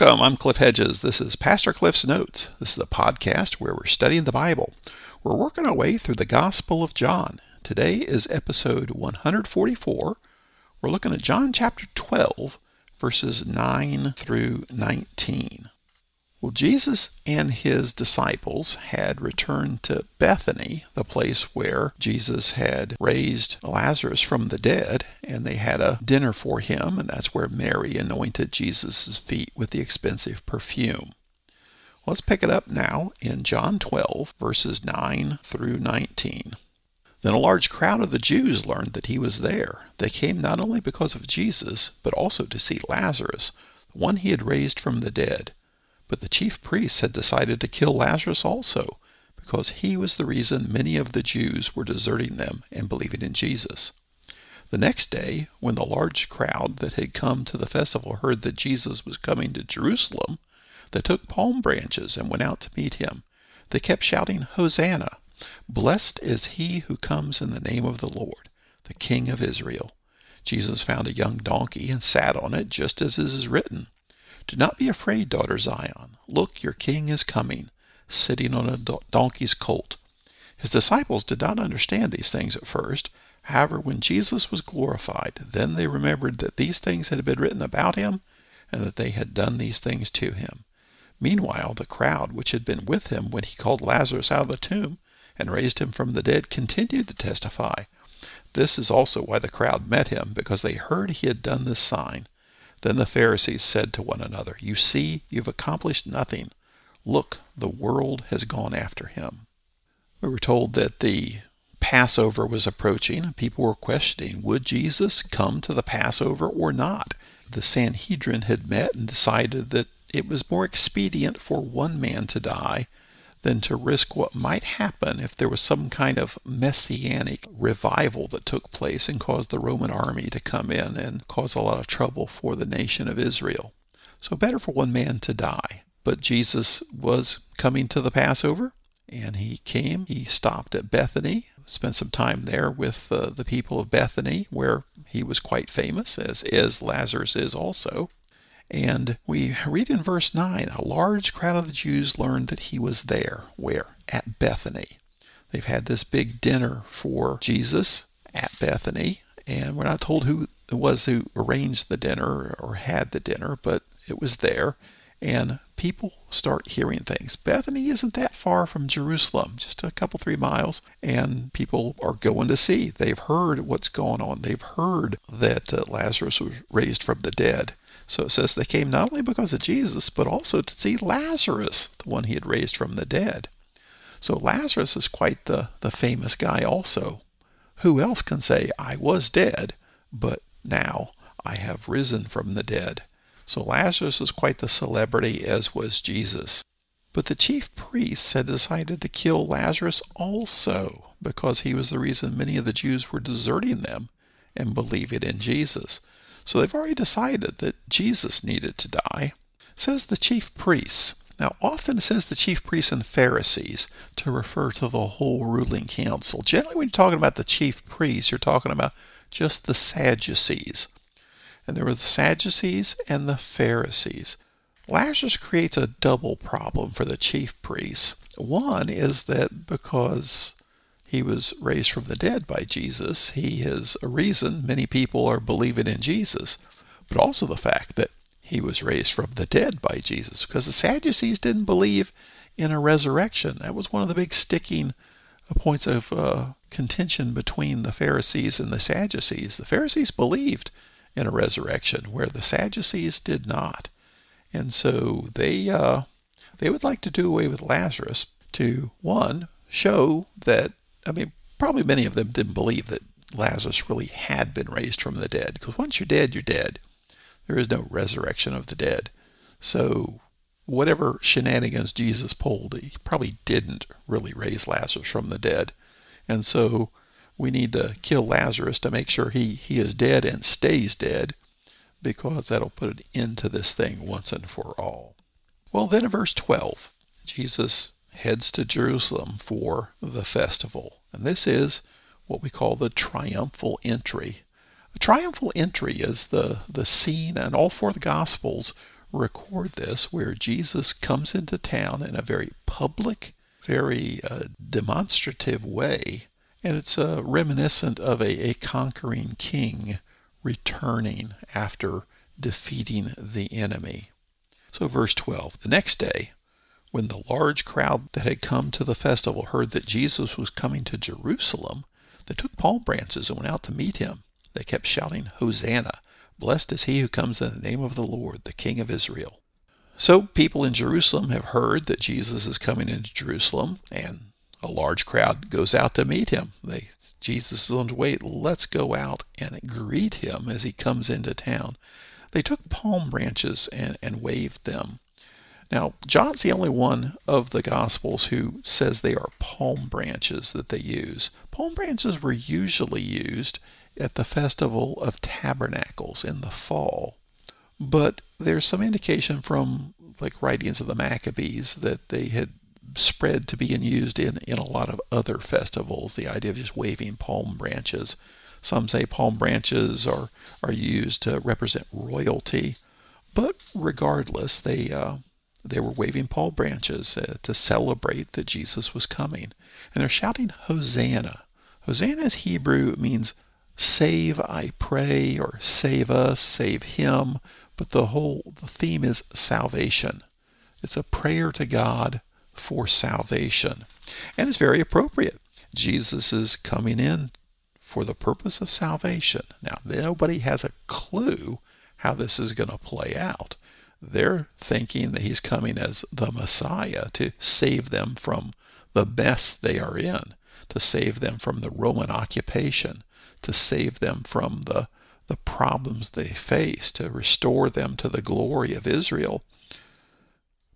Welcome. I'm Cliff Hedges. This is Pastor Cliff's Notes. This is a podcast where we're studying the Bible. We're working our way through the Gospel of John. Today is episode 144. We're looking at John chapter 12, verses 9 through 19. Well, Jesus and his disciples had returned to Bethany, the place where Jesus had raised Lazarus from the dead, and they had a dinner for him, and that's where Mary anointed Jesus' feet with the expensive perfume. Let's pick it up now in John 12, verses 9 through 19. Then a large crowd of the Jews learned that he was there. They came not only because of Jesus, but also to see Lazarus, the one he had raised from the dead. But the chief priests had decided to kill Lazarus also, because he was the reason many of the Jews were deserting them and believing in Jesus. The next day, when the large crowd that had come to the festival heard that Jesus was coming to Jerusalem, they took palm branches and went out to meet him. They kept shouting, Hosanna! Blessed is he who comes in the name of the Lord, the King of Israel. Jesus found a young donkey and sat on it, just as it is written. Do not be afraid, daughter Zion. Look, your king is coming, sitting on a donkey's colt. His disciples did not understand these things at first. However, when Jesus was glorified, then they remembered that these things had been written about him, and that they had done these things to him. Meanwhile, the crowd which had been with him when he called Lazarus out of the tomb and raised him from the dead continued to testify. This is also why the crowd met him, because they heard he had done this sign. Then the Pharisees said to one another, You see, you've accomplished nothing. Look, the world has gone after him. We were told that the Passover was approaching, people were questioning would Jesus come to the Passover or not? The Sanhedrin had met and decided that it was more expedient for one man to die than to risk what might happen if there was some kind of messianic revival that took place and caused the Roman army to come in and cause a lot of trouble for the nation of Israel. So better for one man to die. But Jesus was coming to the Passover, and he came. He stopped at Bethany, spent some time there with uh, the people of Bethany, where he was quite famous, as is Lazarus is also. And we read in verse 9 a large crowd of the Jews learned that he was there. Where? At Bethany. They've had this big dinner for Jesus at Bethany, and we're not told who it was who arranged the dinner or had the dinner, but it was there. And people start hearing things. Bethany isn't that far from Jerusalem, just a couple, three miles, and people are going to see. They've heard what's going on. They've heard that uh, Lazarus was raised from the dead. So it says they came not only because of Jesus, but also to see Lazarus, the one he had raised from the dead. So Lazarus is quite the, the famous guy also. Who else can say, I was dead, but now I have risen from the dead? So Lazarus is quite the celebrity, as was Jesus. But the chief priests had decided to kill Lazarus also, because he was the reason many of the Jews were deserting them and believing in Jesus. So they've already decided that Jesus needed to die. Says the chief priests. Now, often it says the chief priests and Pharisees to refer to the whole ruling council. Generally, when you're talking about the chief priests, you're talking about just the Sadducees. And there were the Sadducees and the Pharisees. Lazarus creates a double problem for the chief priests. One is that because he was raised from the dead by Jesus. He is a reason many people are believing in Jesus, but also the fact that he was raised from the dead by Jesus, because the Sadducees didn't believe in a resurrection. That was one of the big sticking points of uh, contention between the Pharisees and the Sadducees. The Pharisees believed in a resurrection, where the Sadducees did not, and so they uh, they would like to do away with Lazarus to one show that I mean, probably many of them didn't believe that Lazarus really had been raised from the dead, because once you're dead, you're dead. There is no resurrection of the dead. So, whatever shenanigans Jesus pulled, he probably didn't really raise Lazarus from the dead. And so, we need to kill Lazarus to make sure he, he is dead and stays dead, because that'll put an end to this thing once and for all. Well, then in verse 12, Jesus heads to Jerusalem for the festival. And this is what we call the triumphal entry. The triumphal entry is the, the scene, and all four of the Gospels record this where Jesus comes into town in a very public, very uh, demonstrative way. And it's uh, reminiscent of a, a conquering king returning after defeating the enemy. So, verse 12 The next day, when the large crowd that had come to the festival heard that Jesus was coming to Jerusalem, they took palm branches and went out to meet him. They kept shouting, Hosanna! Blessed is he who comes in the name of the Lord, the King of Israel. So people in Jerusalem have heard that Jesus is coming into Jerusalem, and a large crowd goes out to meet him. They Jesus is on the way. Let's go out and greet him as he comes into town. They took palm branches and, and waved them. Now, John's the only one of the Gospels who says they are palm branches that they use. Palm branches were usually used at the Festival of Tabernacles in the fall. But there's some indication from like writings of the Maccabees that they had spread to being used in, in a lot of other festivals, the idea of just waving palm branches. Some say palm branches are, are used to represent royalty, but regardless, they uh, they were waving palm branches uh, to celebrate that Jesus was coming. And they're shouting, Hosanna. Hosanna is Hebrew. Means save, I pray, or save us, save him. But the whole the theme is salvation. It's a prayer to God for salvation. And it's very appropriate. Jesus is coming in for the purpose of salvation. Now, nobody has a clue how this is going to play out. They're thinking that he's coming as the Messiah to save them from the mess they are in, to save them from the Roman occupation, to save them from the, the problems they face, to restore them to the glory of Israel.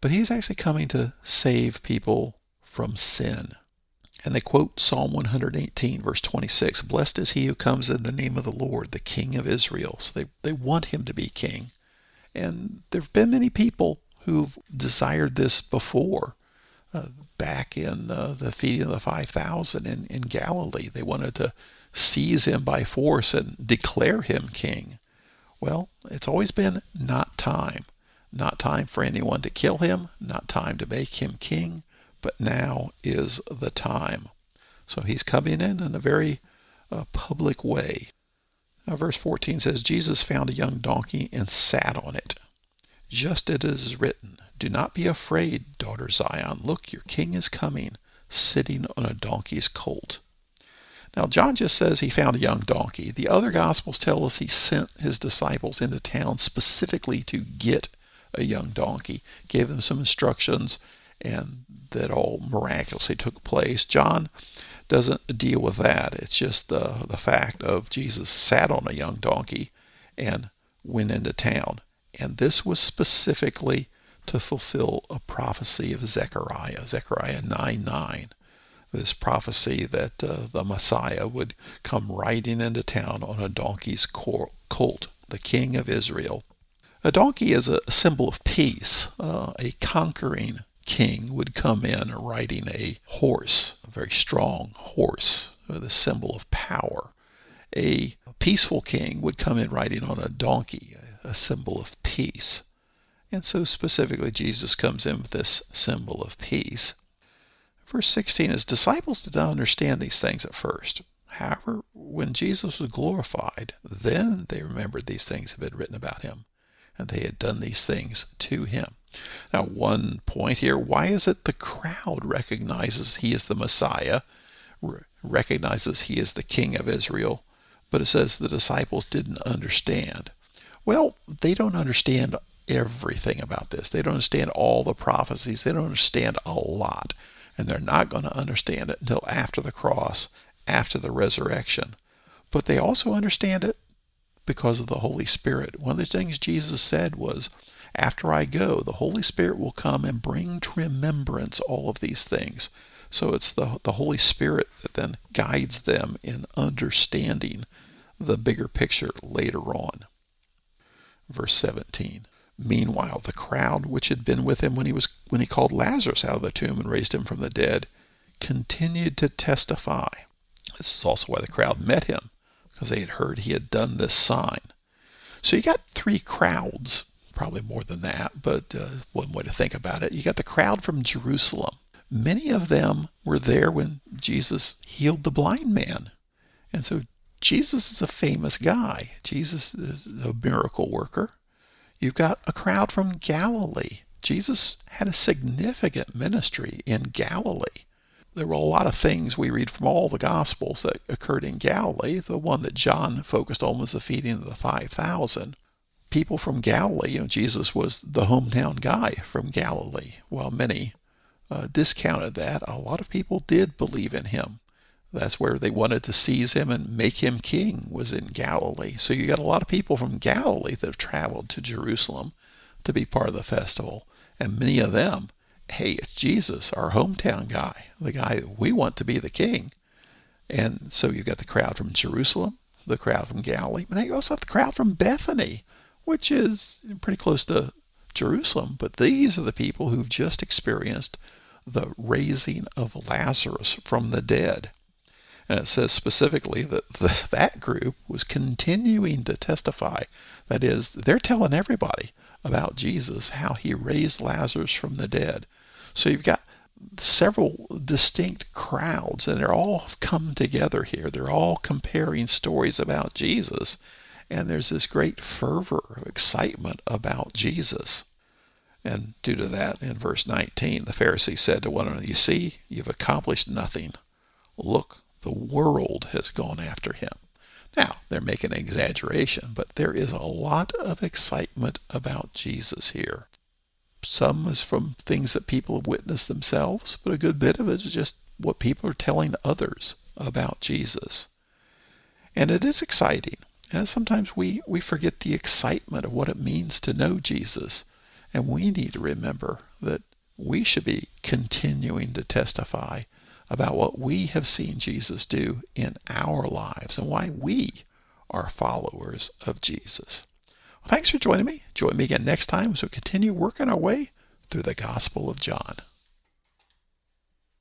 But he's actually coming to save people from sin. And they quote Psalm 118, verse 26 Blessed is he who comes in the name of the Lord, the King of Israel. So they, they want him to be king. And there have been many people who've desired this before. Uh, back in uh, the feeding of the 5,000 in, in Galilee, they wanted to seize him by force and declare him king. Well, it's always been not time. Not time for anyone to kill him, not time to make him king, but now is the time. So he's coming in in a very uh, public way. Now, verse 14 says, Jesus found a young donkey and sat on it. Just as it is written, Do not be afraid, daughter Zion. Look, your king is coming, sitting on a donkey's colt. Now, John just says he found a young donkey. The other Gospels tell us he sent his disciples into town specifically to get a young donkey, gave them some instructions, and that all miraculously took place. John doesn't deal with that. It's just the, the fact of Jesus sat on a young donkey and went into town. And this was specifically to fulfill a prophecy of Zechariah, Zechariah 9 9. This prophecy that uh, the Messiah would come riding into town on a donkey's colt, the king of Israel. A donkey is a symbol of peace, uh, a conquering king would come in riding a horse, a very strong horse, uh, with a symbol of power. A peaceful king would come in riding on a donkey, a symbol of peace. And so specifically, Jesus comes in with this symbol of peace. Verse 16 His disciples did not understand these things at first. However, when Jesus was glorified, then they remembered these things had been written about him, and they had done these things to him. Now, one point here why is it the crowd recognizes he is the Messiah, recognizes he is the King of Israel, but it says the disciples didn't understand? Well, they don't understand everything about this. They don't understand all the prophecies. They don't understand a lot. And they're not going to understand it until after the cross, after the resurrection. But they also understand it because of the Holy Spirit. One of the things Jesus said was, after I go, the Holy Spirit will come and bring to remembrance all of these things. So it's the, the Holy Spirit that then guides them in understanding the bigger picture later on. Verse 17. Meanwhile, the crowd which had been with him when he was when he called Lazarus out of the tomb and raised him from the dead continued to testify. This is also why the crowd met him, because they had heard he had done this sign. So you got three crowds probably more than that, but uh, one way to think about it. You got the crowd from Jerusalem. Many of them were there when Jesus healed the blind man. And so Jesus is a famous guy. Jesus is a miracle worker. You've got a crowd from Galilee. Jesus had a significant ministry in Galilee. There were a lot of things we read from all the Gospels that occurred in Galilee. The one that John focused on was the feeding of the 5,000. People from Galilee, you know, Jesus was the hometown guy from Galilee. While many uh, discounted that, a lot of people did believe in him. That's where they wanted to seize him and make him king was in Galilee. So you got a lot of people from Galilee that have traveled to Jerusalem to be part of the festival. And many of them, hey, it's Jesus, our hometown guy, the guy we want to be the king. And so you've got the crowd from Jerusalem, the crowd from Galilee, but then you also have the crowd from Bethany, which is pretty close to Jerusalem. But these are the people who've just experienced the raising of Lazarus from the dead. And it says specifically that the, that group was continuing to testify. That is, they're telling everybody about Jesus, how he raised Lazarus from the dead. So you've got several distinct crowds, and they're all come together here. They're all comparing stories about Jesus, and there's this great fervor of excitement about Jesus. And due to that, in verse 19, the Pharisee said to one another, You see, you've accomplished nothing. Look, the world has gone after him. Now, they're making an exaggeration, but there is a lot of excitement about Jesus here. Some is from things that people have witnessed themselves, but a good bit of it is just what people are telling others about Jesus. And it is exciting. And sometimes we, we forget the excitement of what it means to know Jesus. And we need to remember that we should be continuing to testify about what we have seen Jesus do in our lives and why we are followers of Jesus. Well, thanks for joining me. Join me again next time as we continue working our way through the Gospel of John.